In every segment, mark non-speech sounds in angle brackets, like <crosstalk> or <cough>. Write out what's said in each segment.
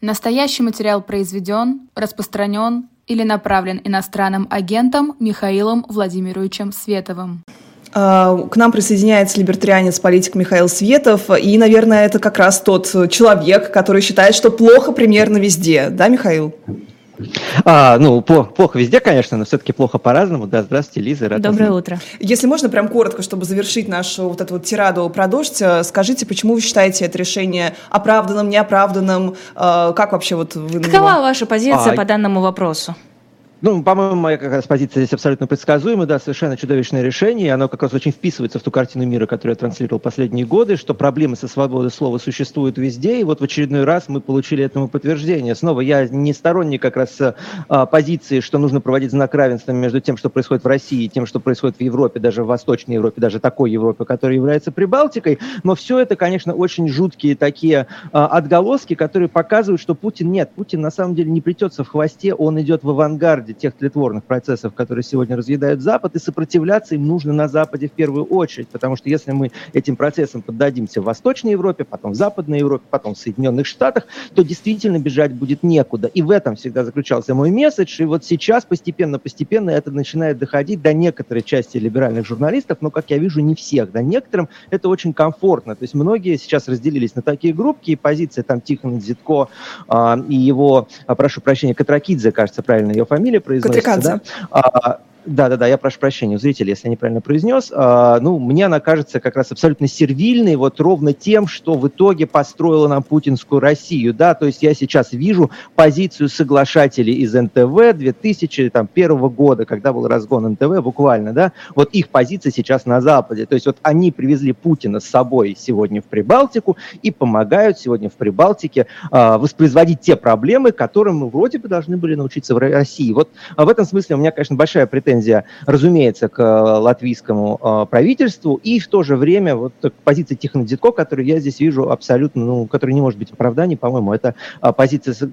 Настоящий материал произведен, распространен или направлен иностранным агентом Михаилом Владимировичем Световым. А, к нам присоединяется либертарианец, политик Михаил Светов, и, наверное, это как раз тот человек, который считает, что плохо примерно везде. Да, Михаил? А, ну, плохо, плохо везде, конечно, но все-таки плохо по-разному. Да, здравствуйте, Лиза. Рад Доброе утро. Если можно, прям коротко, чтобы завершить нашу вот эту вот тираду про дождь, э, скажите, почему вы считаете это решение оправданным, неоправданным? Э, как вообще вот вы... Какова ваша позиция а... по данному вопросу? Ну, по-моему, моя как раз позиция здесь абсолютно предсказуема, да, совершенно чудовищное решение, оно как раз очень вписывается в ту картину мира, которую я транслировал последние годы, что проблемы со свободой слова существуют везде, и вот в очередной раз мы получили этому подтверждение. Снова, я не сторонник как раз а, позиции, что нужно проводить знак равенства между тем, что происходит в России, и тем, что происходит в Европе, даже в Восточной Европе, даже такой Европе, которая является Прибалтикой, но все это, конечно, очень жуткие такие а, отголоски, которые показывают, что Путин нет, Путин на самом деле не плетется в хвосте, он идет в авангарде, авангарде тех тлетворных процессов, которые сегодня разъедают Запад, и сопротивляться им нужно на Западе в первую очередь, потому что если мы этим процессам поддадимся в Восточной Европе, потом в Западной Европе, потом в Соединенных Штатах, то действительно бежать будет некуда. И в этом всегда заключался мой месседж, и вот сейчас постепенно-постепенно это начинает доходить до некоторой части либеральных журналистов, но, как я вижу, не всех. Да, некоторым это очень комфортно. То есть многие сейчас разделились на такие группки, и позиция там Тихона Зитко э, и его, э, прошу прощения, Катракидзе, кажется, правильно ее фамилия, произносится. Да? А, да-да-да, я прошу прощения у зрителей, если я неправильно произнес. А, ну, мне она кажется как раз абсолютно сервильной, вот ровно тем, что в итоге построила нам путинскую Россию, да, то есть я сейчас вижу позицию соглашателей из НТВ 2001 года, когда был разгон НТВ буквально, да, вот их позиция сейчас на Западе, то есть вот они привезли Путина с собой сегодня в Прибалтику и помогают сегодня в Прибалтике а, воспроизводить те проблемы, которым мы вроде бы должны были научиться в России. Вот а в этом смысле у меня, конечно, большая претензия претензия, разумеется, к э, латвийскому э, правительству, и в то же время вот позиция Тихона Дзитко, которую я здесь вижу абсолютно, ну, которая не может быть оправданием, по-моему, это э, позиция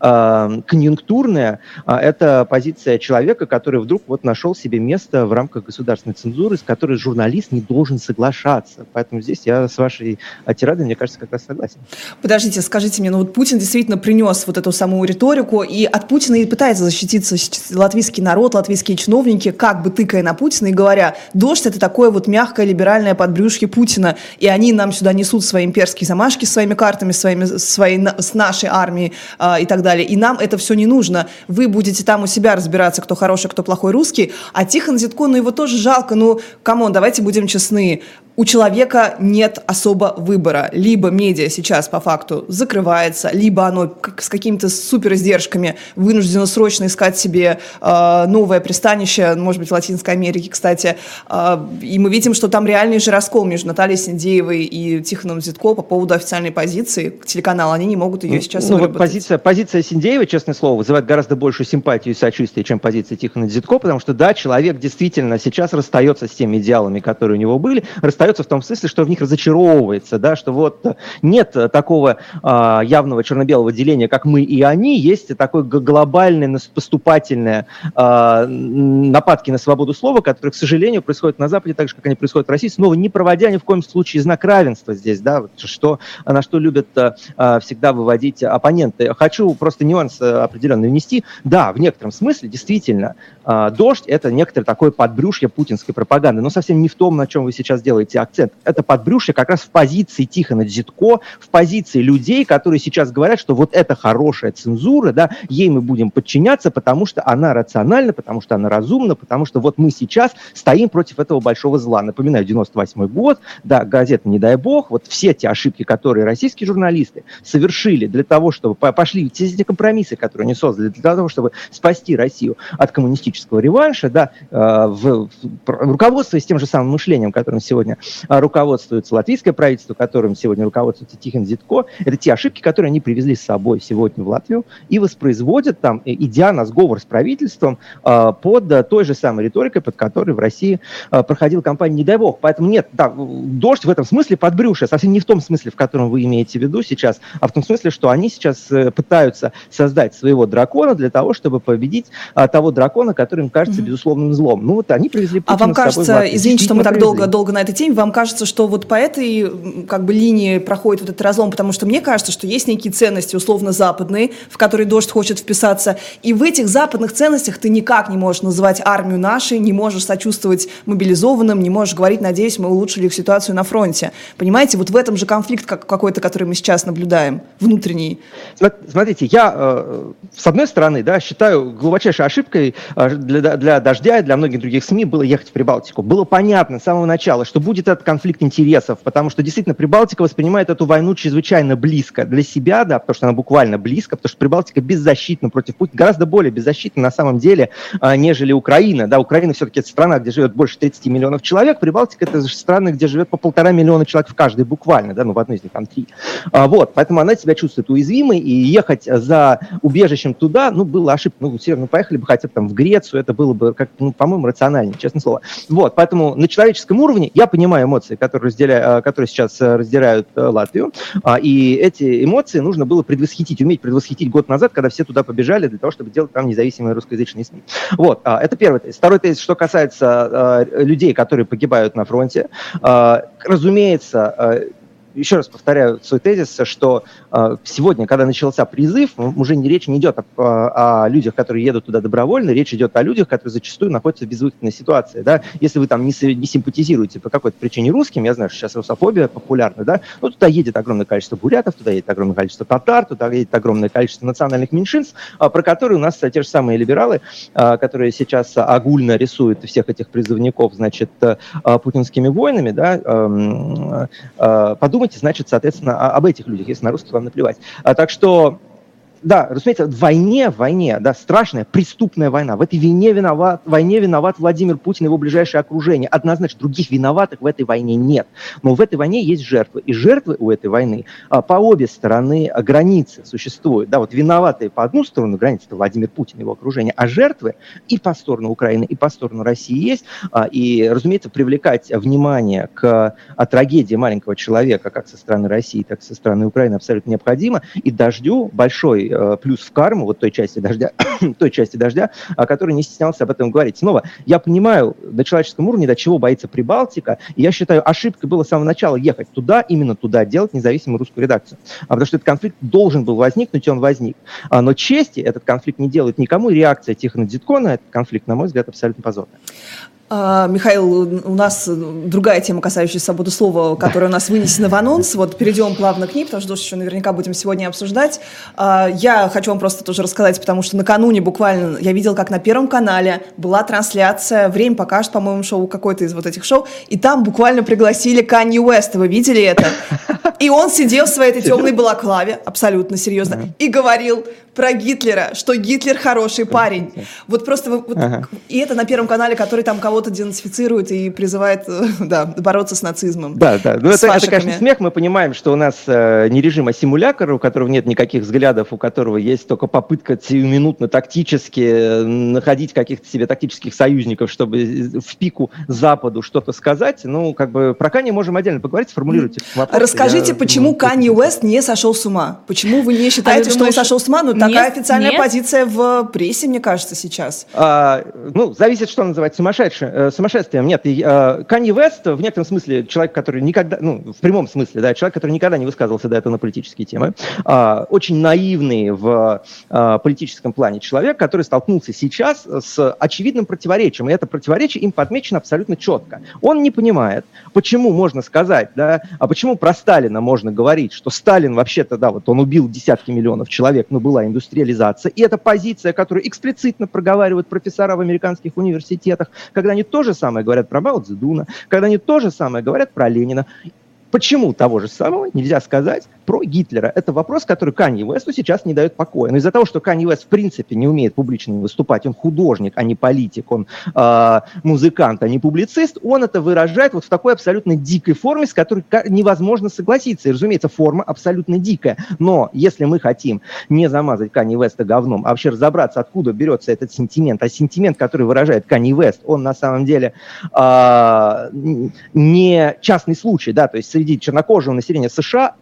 конъюнктурная, а это позиция человека, который вдруг вот нашел себе место в рамках государственной цензуры, с которой журналист не должен соглашаться. Поэтому здесь я с вашей тирадой, мне кажется, как раз согласен. Подождите, скажите мне, ну вот Путин действительно принес вот эту самую риторику, и от Путина и пытается защититься латвийский народ, латвийские чиновники, чиновники, как бы тыкая на Путина и говоря, дождь это такое вот мягкое либеральное подбрюшье Путина, и они нам сюда несут свои имперские замашки своими картами, своими, своей, с нашей армией э, и так далее. И нам это все не нужно. Вы будете там у себя разбираться, кто хороший, кто плохой русский, а Тихон Дзядко, ну его тоже жалко, ну, come on, давайте будем честны у человека нет особо выбора. Либо медиа сейчас по факту закрывается, либо оно с какими-то супер издержками вынуждено срочно искать себе э, новое пристанище, может быть, в Латинской Америке, кстати. Э, и мы видим, что там реальный же раскол между Натальей Синдеевой и Тихоном Зитко по поводу официальной позиции телеканала. Они не могут ее сейчас ну, вот позиция, позиция Синдеева, честное слово, вызывает гораздо большую симпатию и сочувствие, чем позиция Тихона Зитко, потому что, да, человек действительно сейчас расстается с теми идеалами, которые у него были, расстается остается в том смысле, что в них разочаровывается, да, что вот нет такого э, явного черно-белого деления, как мы и они, есть такое глобальное поступательное э, нападки на свободу слова, которые, к сожалению, происходят на Западе, так же, как они происходят в России, снова не проводя ни в коем случае знак равенства здесь, да, что, на что любят э, всегда выводить оппоненты. Хочу просто нюанс определенный внести. Да, в некотором смысле, действительно, э, дождь – это некоторое такое подбрюшье путинской пропаганды, но совсем не в том, на чем вы сейчас делаете акцент. Это подбрюшье как раз в позиции Тихона Зитко, в позиции людей, которые сейчас говорят, что вот это хорошая цензура, да, ей мы будем подчиняться, потому что она рациональна, потому что она разумна, потому что вот мы сейчас стоим против этого большого зла. Напоминаю, 98 год, да, газета «Не дай бог», вот все те ошибки, которые российские журналисты совершили для того, чтобы пошли все эти компромиссы, которые они создали, для того, чтобы спасти Россию от коммунистического реванша, да, э, в, в, руководствуясь тем же самым мышлением, которым сегодня руководствуется латвийское правительство, которым сегодня руководствуется Тихон Зитко, это те ошибки, которые они привезли с собой сегодня в Латвию и воспроизводят там, идя на сговор с правительством а, под той же самой риторикой, под которой в России а, проходила кампания «Не дай бог». Поэтому нет, да, дождь в этом смысле подбрюшье, совсем не в том смысле, в котором вы имеете в виду сейчас, а в том смысле, что они сейчас э, пытаются создать своего дракона для того, чтобы победить того дракона, который им кажется mm-hmm. безусловным злом. Ну вот они привезли Путина А вам кажется, извините, что мы так долго, долго на этой теме мейнстрим, вам кажется, что вот по этой как бы линии проходит вот этот разлом, потому что мне кажется, что есть некие ценности условно западные, в которые дождь хочет вписаться, и в этих западных ценностях ты никак не можешь называть армию нашей, не можешь сочувствовать мобилизованным, не можешь говорить, надеюсь, мы улучшили их ситуацию на фронте. Понимаете, вот в этом же конфликт какой-то, который мы сейчас наблюдаем, внутренний. Смотрите, я э, с одной стороны, да, считаю глубочайшей ошибкой э, для, для дождя и для многих других СМИ было ехать в Прибалтику. Было понятно с самого начала, что будет этот конфликт интересов, потому что действительно Прибалтика воспринимает эту войну чрезвычайно близко для себя, да, потому что она буквально близко, потому что Прибалтика беззащитна против Путина, гораздо более беззащитна на самом деле, э, нежели Украина. Да, Украина все-таки это страна, где живет больше 30 миллионов человек, Прибалтика это страна, где живет по полтора миллиона человек в каждой буквально, да, ну в одной из них там три. А, вот, поэтому она себя чувствует уязвимой, и ехать за убежищем туда, ну, было ошибка. Ну, все, ну, поехали бы хотя бы там в Грецию, это было бы, как, ну, по-моему, рациональнее, честное слово. Вот, поэтому на человеческом уровне я понимаю эмоции, которые, разделяю, а, которые сейчас э, разделяют э, Латвию, а, и эти эмоции нужно было предвосхитить, уметь предвосхитить год назад, когда все туда побежали для того, чтобы делать там независимые русскоязычные СМИ. Вот, это первый тезис. Второй тезис, что касается людей, которые погибают на фронте, разумеется, еще раз повторяю свой тезис, что э, сегодня, когда начался призыв, уже не речь не идет о, о людях, которые едут туда добровольно, речь идет о людях, которые зачастую находятся в безвыходной ситуации. Да? Если вы там не, не симпатизируете по какой-то причине русским, я знаю, что сейчас русофобия популярна, да, ну туда едет огромное количество бурятов, туда едет огромное количество татар, туда едет огромное количество национальных меньшинств, а, про которые у нас те же самые либералы, которые сейчас огульно рисуют всех этих призывников, значит, путинскими войнами, да, а, думайте, значит, соответственно, об этих людях, если на русских вам наплевать. А, так что да, разумеется, в войне, в войне, да, страшная, преступная война. В этой войне виноват, войне виноват Владимир Путин и его ближайшее окружение. Однозначно, других виноватых в этой войне нет. Но в этой войне есть жертвы. И жертвы у этой войны а, по обе стороны а, границы существуют. Да, вот виноватые по одну сторону границы, это Владимир Путин и его окружение, а жертвы и по сторону Украины, и по сторону России есть. А, и, разумеется, привлекать внимание к а, трагедии маленького человека, как со стороны России, так и со стороны Украины, абсолютно необходимо. И дождю большой Э, плюс в карму, вот той части дождя, <coughs> той части дождя, о которой не стеснялся об этом говорить. Снова, я понимаю на человеческом уровне, до чего боится Прибалтика, и я считаю, ошибкой было с самого начала ехать туда, именно туда, делать независимую русскую редакцию. А потому что этот конфликт должен был возникнуть, и он возник. А, но чести этот конфликт не делает никому, и реакция Тихона Дитко на этот конфликт, на мой взгляд, абсолютно позорная. А, Михаил, у нас другая тема, касающаяся свободы слова, которая у нас вынесена в анонс. Вот перейдем плавно к ней, потому что еще наверняка будем сегодня обсуждать. А, я хочу вам просто тоже рассказать, потому что накануне буквально я видел, как на Первом канале была трансляция «Время покажет», по-моему, шоу какое-то из вот этих шоу, и там буквально пригласили Канни Уэста. Вы видели это? И он сидел в своей этой темной балаклаве, абсолютно серьезно, и говорил про Гитлера, что Гитлер хороший парень. Вот просто вот, и это на Первом канале, который там кого кого-то денацифицирует и призывает э, <laughs> да, бороться с нацизмом. Да, да. Ну, это, это, конечно, смех. Мы понимаем, что у нас э, не режим, а симулятор, у которого нет никаких взглядов, у которого есть только попытка сиюминутно тактически э, находить каких-то себе тактических союзников, чтобы в пику Западу что-то сказать. Ну, как бы про Канни можем отдельно поговорить, сформулируйте вопрос. Расскажите, я, почему ну, Канни Уэст не сошел с ума? Почему вы не считаете, а что думаешь, он сошел с ума? Ну, такая официальная нет. позиция в прессе, мне кажется, сейчас. А, ну, зависит, что называть сумасшедшим э, сумасшествием. Нет, э, Канни Вест в некотором смысле человек, который никогда, ну, в прямом смысле, да, человек, который никогда не высказывался до этого на политические темы, э, очень наивный в э, политическом плане человек, который столкнулся сейчас с очевидным противоречием, и это противоречие им подмечено абсолютно четко. Он не понимает, почему можно сказать, да, а почему про Сталина можно говорить, что Сталин вообще-то, да, вот он убил десятки миллионов человек, но была индустриализация, и это позиция, которую эксплицитно проговаривают профессора в американских университетах, когда они то же самое говорят про Мао Цзэдуна, когда они то же самое говорят про Ленина. Почему того же самого нельзя сказать про Гитлера? Это вопрос, который Канье Уэсту сейчас не дает покоя. Но из-за того, что Канье Уэст в принципе не умеет публично выступать, он художник, а не политик, он э, музыкант, а не публицист, он это выражает вот в такой абсолютно дикой форме, с которой невозможно согласиться. И, разумеется, форма абсолютно дикая. Но если мы хотим не замазать Канье Уэста говном, а вообще разобраться, откуда берется этот сентимент, а сентимент, который выражает Канье Уэст, он на самом деле э, не частный случай, да, то есть среди чернокожего населения США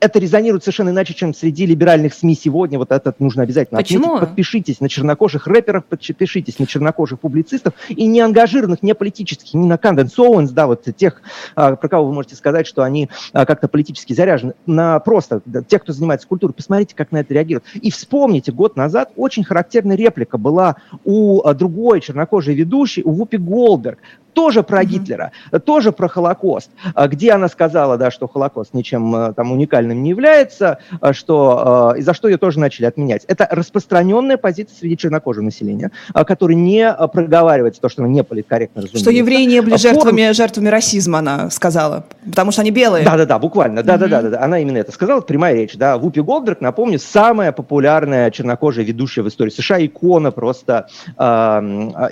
это резонирует совершенно иначе, чем среди либеральных СМИ сегодня. Вот это нужно обязательно Почему? отметить. Подпишитесь на чернокожих рэперов, подпишитесь на чернокожих публицистов и не ангажированных, не политических, не на Канденс Оуэнс, да, вот тех, а, про кого вы можете сказать, что они а, как-то политически заряжены, на просто тех, кто занимается культурой. Посмотрите, как на это реагируют. И вспомните, год назад очень характерная реплика была у а, другой чернокожей ведущей, у Вупи Голдберг, тоже про Гитлера, тоже про Холокост, где она сказала, да, что Холокост ничем там уникальным не является, что, и за что ее тоже начали отменять. Это распространенная позиция среди чернокожего населения, которая не проговаривается, то, что она не политкорректно разумеется. Что евреи не были жертвами, жертвами расизма, она сказала, потому что они белые. Да-да-да, буквально, да-да-да, она именно это сказала, прямая речь, да. Вупи Голдберг, напомню, самая популярная чернокожая ведущая в истории США, икона просто, э,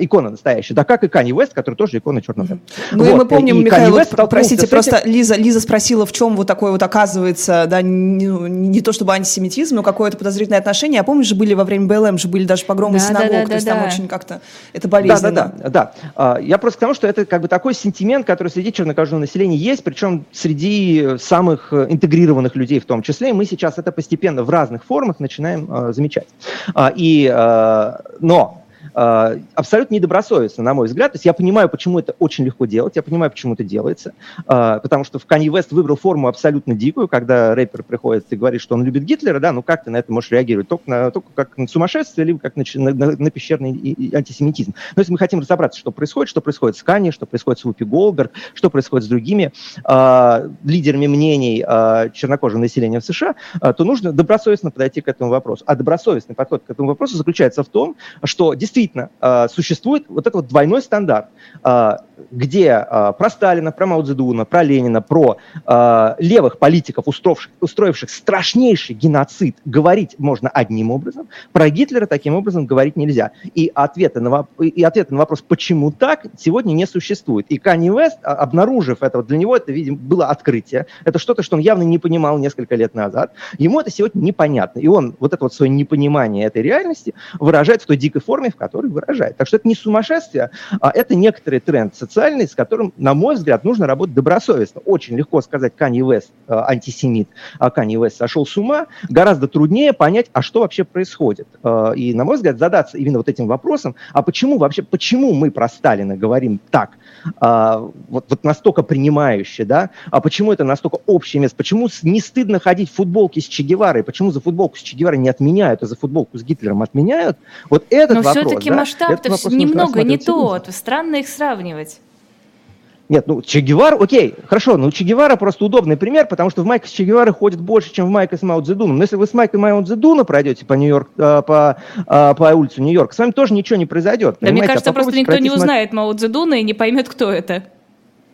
икона настоящая, да, как и Канни Вест, который тоже икона черного. Mm-hmm. Ну вот. и мы помним, и Михаил, вот, простите, просто Лиза, Лиза спросила, в чем вот такое вот оказывается, да, не, не то чтобы антисемитизм, но какое-то подозрительное отношение. А помнишь, же были во время БЛМ, же были даже погромы да, синагог, да, да, то есть да, там да. очень как-то это болезненно. Да, да, да, да. Я просто к тому, что это как бы такой сентимент, который среди чернокожего населения есть, причем среди самых интегрированных людей в том числе. И мы сейчас это постепенно в разных формах начинаем э, замечать. И, э, но Э, абсолютно недобросовестно, на мой взгляд. То есть я понимаю, почему это очень легко делать, я понимаю, почему это делается, э, потому что в Kanye West выбрал форму абсолютно дикую, когда рэпер приходит и говорит, что он любит Гитлера, да, ну как ты на это можешь реагировать? Только, на, только как на сумасшествие, либо как на, на, на пещерный антисемитизм. Но если мы хотим разобраться, что происходит, что происходит с Kanye, что происходит с Вупи Голберг, что происходит с другими э, лидерами мнений э, чернокожего населения в США, э, то нужно добросовестно подойти к этому вопросу. А добросовестный подход к этому вопросу заключается в том, что действительно действительно э, существует вот этот вот двойной стандарт, э, где э, про Сталина, про Мао Цзэдуна, про Ленина, про э, левых политиков, устроивших, устроивших страшнейший геноцид, говорить можно одним образом, про Гитлера таким образом говорить нельзя. И ответы на, и ответы на вопрос, почему так, сегодня не существует. И Канни Вест, обнаружив это, для него это, видимо, было открытие. Это что-то, что он явно не понимал несколько лет назад. Ему это сегодня непонятно. И он вот это вот свое непонимание этой реальности выражает в той дикой форме, в которой выражает. Так что это не сумасшествие, а это некоторый тренд социальный, с которым, на мой взгляд, нужно работать добросовестно. Очень легко сказать, Канни Вест э, антисемит, а Канни Вест сошел с ума. Гораздо труднее понять, а что вообще происходит. Э, и, на мой взгляд, задаться именно вот этим вопросом, а почему вообще, почему мы про Сталина говорим так, э, вот, вот настолько принимающе, да, а почему это настолько общее место, почему не стыдно ходить в футболке с Че Геварой, почему за футболку с Че Геварой не отменяют, а за футболку с Гитлером отменяют, вот этот Но вопрос, все-таки да, масштаб-то немного не тот, странно их сравнивать. Нет, ну Че Гевара, окей, хорошо, но Че Гевара просто удобный пример, потому что в майках Че Гевара ходит больше, чем в майках с Мао Цзэдуном. Но если вы с майкой Мао Цзэдуна пройдете по, Нью-Йорк, э, по, э, по улице Нью-Йорка, с вами тоже ничего не произойдет. Да, мне кажется, а просто никто не узнает Мао Цзэдуна и не поймет, кто это.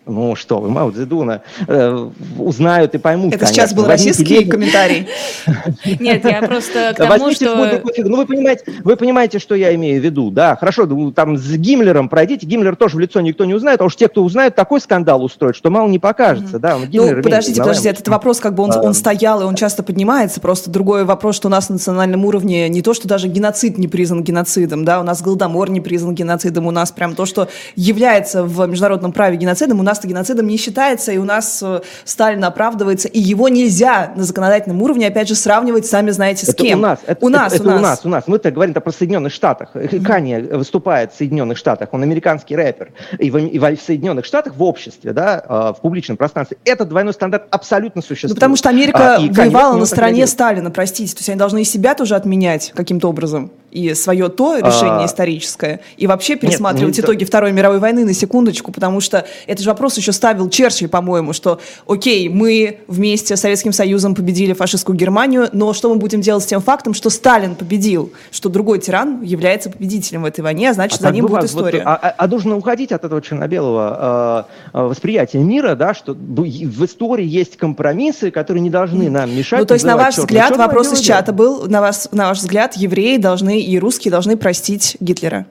Ну что вы, Мао Цзэдуна э, узнают и поймут. Это конечно. сейчас был российский лень. комментарий. <laughs> Нет, я просто к тому, что... Ну вы понимаете, вы понимаете, что я имею в виду, да? Хорошо, ну, там с Гиммлером пройдите, Гиммлер тоже в лицо никто не узнает, а уж те, кто узнает, такой скандал устроит, что мало не покажется, да? Ну, подождите, подождите, этот вопрос как бы он, он стоял, и он часто поднимается, просто другой вопрос, что у нас на национальном уровне не то, что даже геноцид не признан геноцидом, да, у нас Голодомор не признан геноцидом, у нас прям то, что является в международном праве геноцидом, у нас нас геноцидом не считается, и у нас э, Сталин оправдывается, и его нельзя на законодательном уровне, опять же, сравнивать, сами знаете, с это кем. У нас, это, у нас, это, у нас. у нас, у нас. Мы-то говорим про Соединенных Штатах. Mm-hmm. Канье выступает в Соединенных Штатах, он американский рэпер, и в, и в Соединенных Штатах в обществе, да, э, в публичном пространстве, этот двойной стандарт абсолютно существует. Ну, потому что Америка а, воевала на стороне Сталина, простите, то есть они должны и себя тоже отменять каким-то образом и свое то решение а... историческое, и вообще пересматривать Нет, итоги Второй мировой войны на секундочку, потому что это же вопрос еще ставил Черчилль, по-моему, что окей, мы вместе с Советским Союзом победили фашистскую Германию, но что мы будем делать с тем фактом, что Сталин победил, что другой тиран является победителем в этой войне, а значит, а за ним будет история. Вот, а, а, а нужно уходить от этого черно-белого э, восприятия мира, да, что в истории есть компромиссы, которые не должны нам мешать. Ну, то есть, на ваш взгляд, вопрос из чата был, на, вас, на ваш взгляд, евреи должны и русские должны простить Гитлера?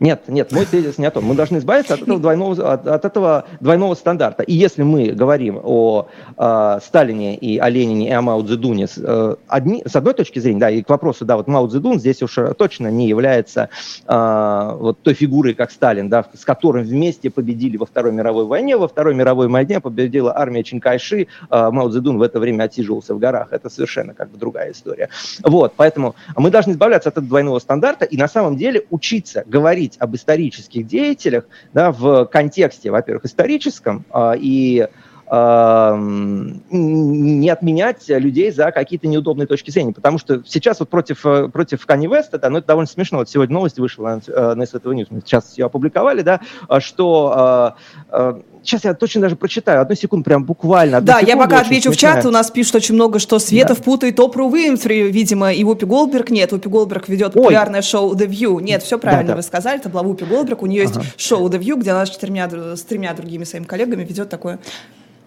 Нет, нет, мой тезис не о том. Мы должны избавиться от этого двойного, от, от этого двойного стандарта. И если мы говорим о э, Сталине и о Ленине и о Мао Цзэдуне с, э, одни, с одной точки зрения, да, и к вопросу, да, вот Мао Цзэдун здесь уж точно не является э, вот той фигурой, как Сталин, да, с которым вместе победили во Второй мировой войне. Во Второй мировой войне победила армия Чинкайши, э, Мао Цзэдун в это время отсиживался в горах. Это совершенно как бы другая история. Вот, поэтому мы должны избавляться от этого двойного стандарта и на самом деле учиться говорить говорить об исторических деятелях да, в контексте, во-первых, историческом а, и не отменять людей за какие-то неудобные точки зрения. Потому что сейчас вот против, э, против Kanye West, да, ну, это довольно смешно. Вот сегодня новость вышла на, э, на SVTV News, мы сейчас ее опубликовали, да, что а, Сейчас я точно даже прочитаю. Одну секунду, прям буквально. Да, я пока отвечу в чат. У нас пишут очень много, что Светов да. путает Опру Уинфри, видимо, и Вупи Голдберг. Нет, Вупи Голдберг ведет популярное Ой. шоу The View. Нет, все правильно да, да. вы сказали. Это была Вупи Голдберг. У нее ага. есть шоу The View, где она с четырьмя, с тремя другими своими коллегами ведет такое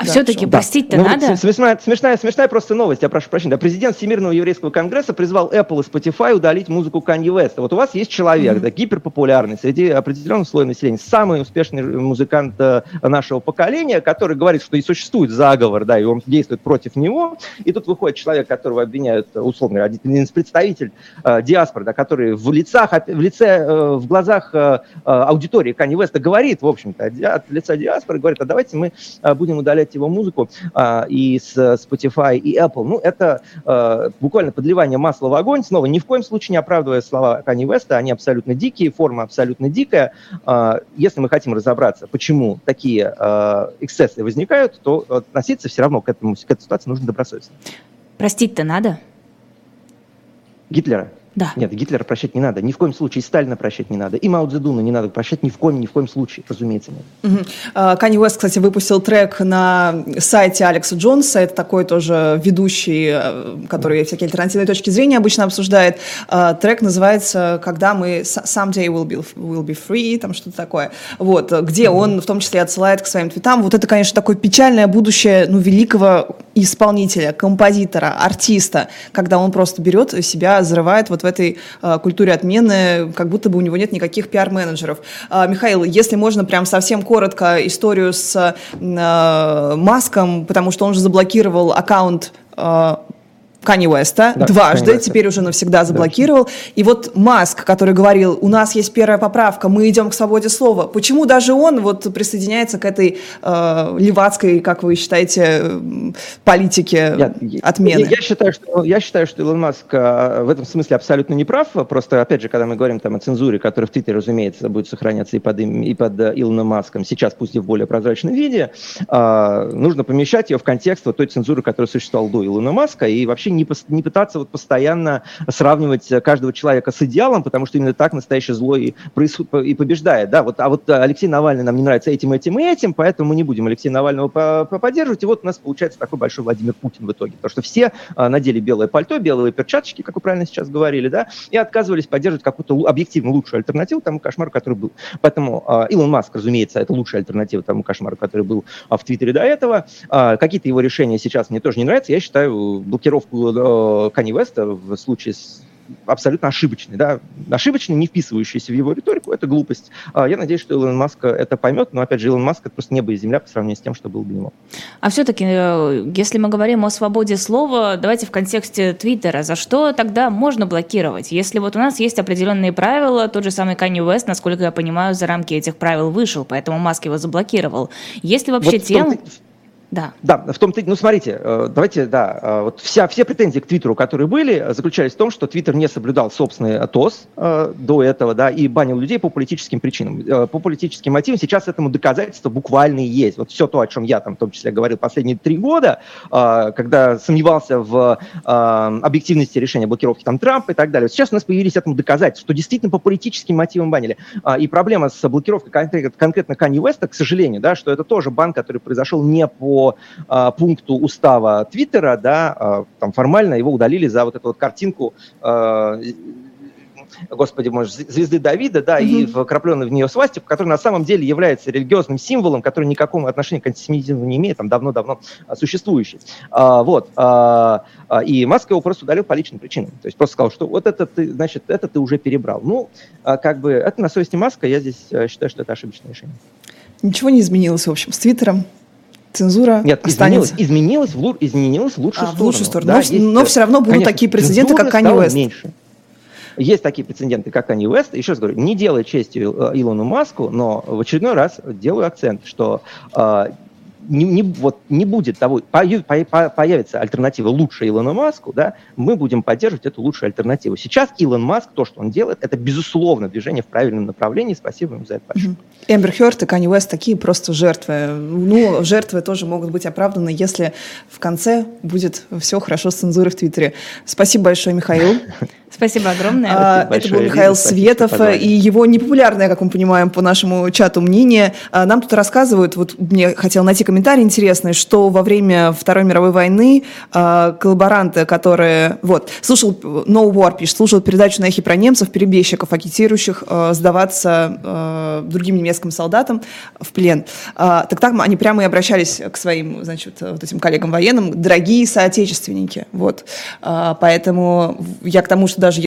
а да, все-таки да. простить-то ну, надо? Смешная, смешная, смешная просто новость, я прошу прощения. Да, президент Всемирного еврейского конгресса призвал Apple и Spotify удалить музыку Kanye West. Вот у вас есть человек, mm-hmm. да, гиперпопулярный среди определенного слоя населения, самый успешный музыкант э, нашего поколения, который говорит, что и существует заговор, да, и он действует против него. И тут выходит человек, которого обвиняют, условно, один из представителей э, диаспоры, да, который в лицах, в лице, э, в глазах э, э аудитории Kanye West говорит, в общем-то, от лица диаспоры, говорит, а давайте мы э, будем удалять слушать его музыку а, и с Spotify, и Apple, ну, это а, буквально подливание масла в огонь. Снова, ни в коем случае не оправдывая слова Кани Веста, они абсолютно дикие, форма абсолютно дикая. А, если мы хотим разобраться, почему такие а, эксцессы возникают, то относиться все равно к, этому, к этой ситуации нужно добросовестно. Простить-то надо? Гитлера? Да. Нет, Гитлера прощать не надо. Ни в коем случае. Сталина прощать не надо. И Мао Цзэдуна не надо прощать ни в коем, ни в коем случае. Разумеется, нет. Угу. Канни Уэст, кстати, выпустил трек на сайте Алекса Джонса. Это такой тоже ведущий, э, который всякие альтернативные точки зрения обычно обсуждает. А, трек называется «Когда мы someday will be, will be free», там что-то такое. Вот, где угу. он в том числе отсылает к своим твитам. Вот это, конечно, такое печальное будущее ну, великого исполнителя, композитора, артиста, когда он просто берет себя, взрывает вот в этой э, культуре отмены, как будто бы у него нет никаких пиар-менеджеров. Э, Михаил, если можно прям совсем коротко историю с э, Маском, потому что он же заблокировал аккаунт э, Кани Уэста да, дважды, теперь уже навсегда заблокировал. Да. И вот Маск, который говорил, у нас есть первая поправка, мы идем к свободе слова. Почему даже он вот присоединяется к этой э, левацкой, как вы считаете, политике я, отмены? Я, я, считаю, что, я считаю, что Илон Маск э, в этом смысле абсолютно не прав. Просто, опять же, когда мы говорим там, о цензуре, которая в Твиттере, разумеется, будет сохраняться и под, и под э, Илоном Маском, сейчас пусть и в более прозрачном виде, э, нужно помещать ее в контекст вот той цензуры, которая существовала до Илона Маска, и вообще не, не пытаться вот постоянно сравнивать каждого человека с идеалом, потому что именно так настоящее зло и, и побеждает. Да? Вот, а вот Алексей Навальный нам не нравится этим, этим и этим, поэтому мы не будем Алексея Навального поддерживать. И вот у нас получается такой большой Владимир Путин в итоге. Потому что все а, надели белое пальто, белые перчаточки, как вы правильно сейчас говорили, да, и отказывались поддерживать какую-то объективно лучшую альтернативу тому кошмару, который был. Поэтому а, Илон Маск, разумеется, это лучшая альтернатива тому кошмару, который был а, в Твиттере до этого. Какие-то его решения сейчас мне тоже не нравятся. Я считаю блокировку Кани Веста в случае с абсолютно ошибочный, да, ошибочный, не вписывающийся в его риторику, это глупость. А, я надеюсь, что Илон Маск это поймет, но, опять же, Илон Маск это просто небо и земля по сравнению с тем, что был для него. А все-таки, э, если мы говорим о свободе слова, давайте в контексте Твиттера, за что тогда можно блокировать? Если вот у нас есть определенные правила, тот же самый Kanye West, насколько я понимаю, за рамки этих правил вышел, поэтому Маск его заблокировал. Есть ли вообще вот тем... Да. Да, в том-то, ну смотрите, э, давайте, да, э, вот вся, все претензии к Твиттеру, которые были, заключались в том, что Твиттер не соблюдал собственный ТОС э, до этого, да, и банил людей по политическим причинам, по политическим мотивам. Сейчас этому доказательства буквально есть. Вот все то, о чем я там в том числе говорил последние три года, когда сомневался в объективности решения блокировки там Трампа и так далее. Сейчас у нас появились этому доказательства, что действительно по политическим мотивам банили. И проблема с блокировкой конкретно, Kanye West, к сожалению, да, что это тоже бан, который произошел не по а, пункту устава Твиттера, да, а, там формально его удалили за вот эту вот картинку а, господи, может, звезды Давида, да, mm-hmm. и вкрапленной в нее свастику, который на самом деле является религиозным символом, который никакого отношения к антисемитизму не имеет, там давно-давно существующий. А, вот. А, и Маск его просто удалил по личным причинам. То есть просто сказал, что вот это ты, значит, это ты уже перебрал. Ну, как бы, это на совести Маска, я здесь считаю, что это ошибочное решение. Ничего не изменилось, в общем, с Твиттером. Цензура Нет, останется. изменилось, изменилось, в, изменилось в лучшую а, сторону. В лучшую сторону. Да, но, есть, но все равно будут конечно, такие прецеденты, как Kanye West. Меньше. Есть такие прецеденты, как Kanye West. Еще раз говорю, не делая чести э, Илону Маску, но в очередной раз делаю акцент, что э, не, не, вот, не будет того, появится альтернатива лучше Илону Маску, да, мы будем поддерживать эту лучшую альтернативу. Сейчас Илон Маск, то, что он делает, это, безусловно, движение в правильном направлении. Спасибо ему за это большое. Эмбер Хёрд и Канни Уэст такие просто жертвы. Ну, жертвы тоже могут быть оправданы, если в конце будет все хорошо с цензурой в Твиттере. Спасибо большое, Михаил. <laughs> Спасибо огромное. А, это был Михаил Светов и его непопулярное, как мы понимаем, по нашему чату мнение. А, нам тут рассказывают, вот мне хотел найти комментарий интересный, что во время Второй мировой войны а, коллаборанты, которые... Вот, слушал, No War пишет, слушал передачу на эхе про немцев, перебежчиков, агитирующих а, сдаваться а, другим немецким солдатам в плен. А, так так они прямо и обращались к своим, значит, вот этим коллегам военным, дорогие соотечественники. Вот. А, поэтому я к тому, что даже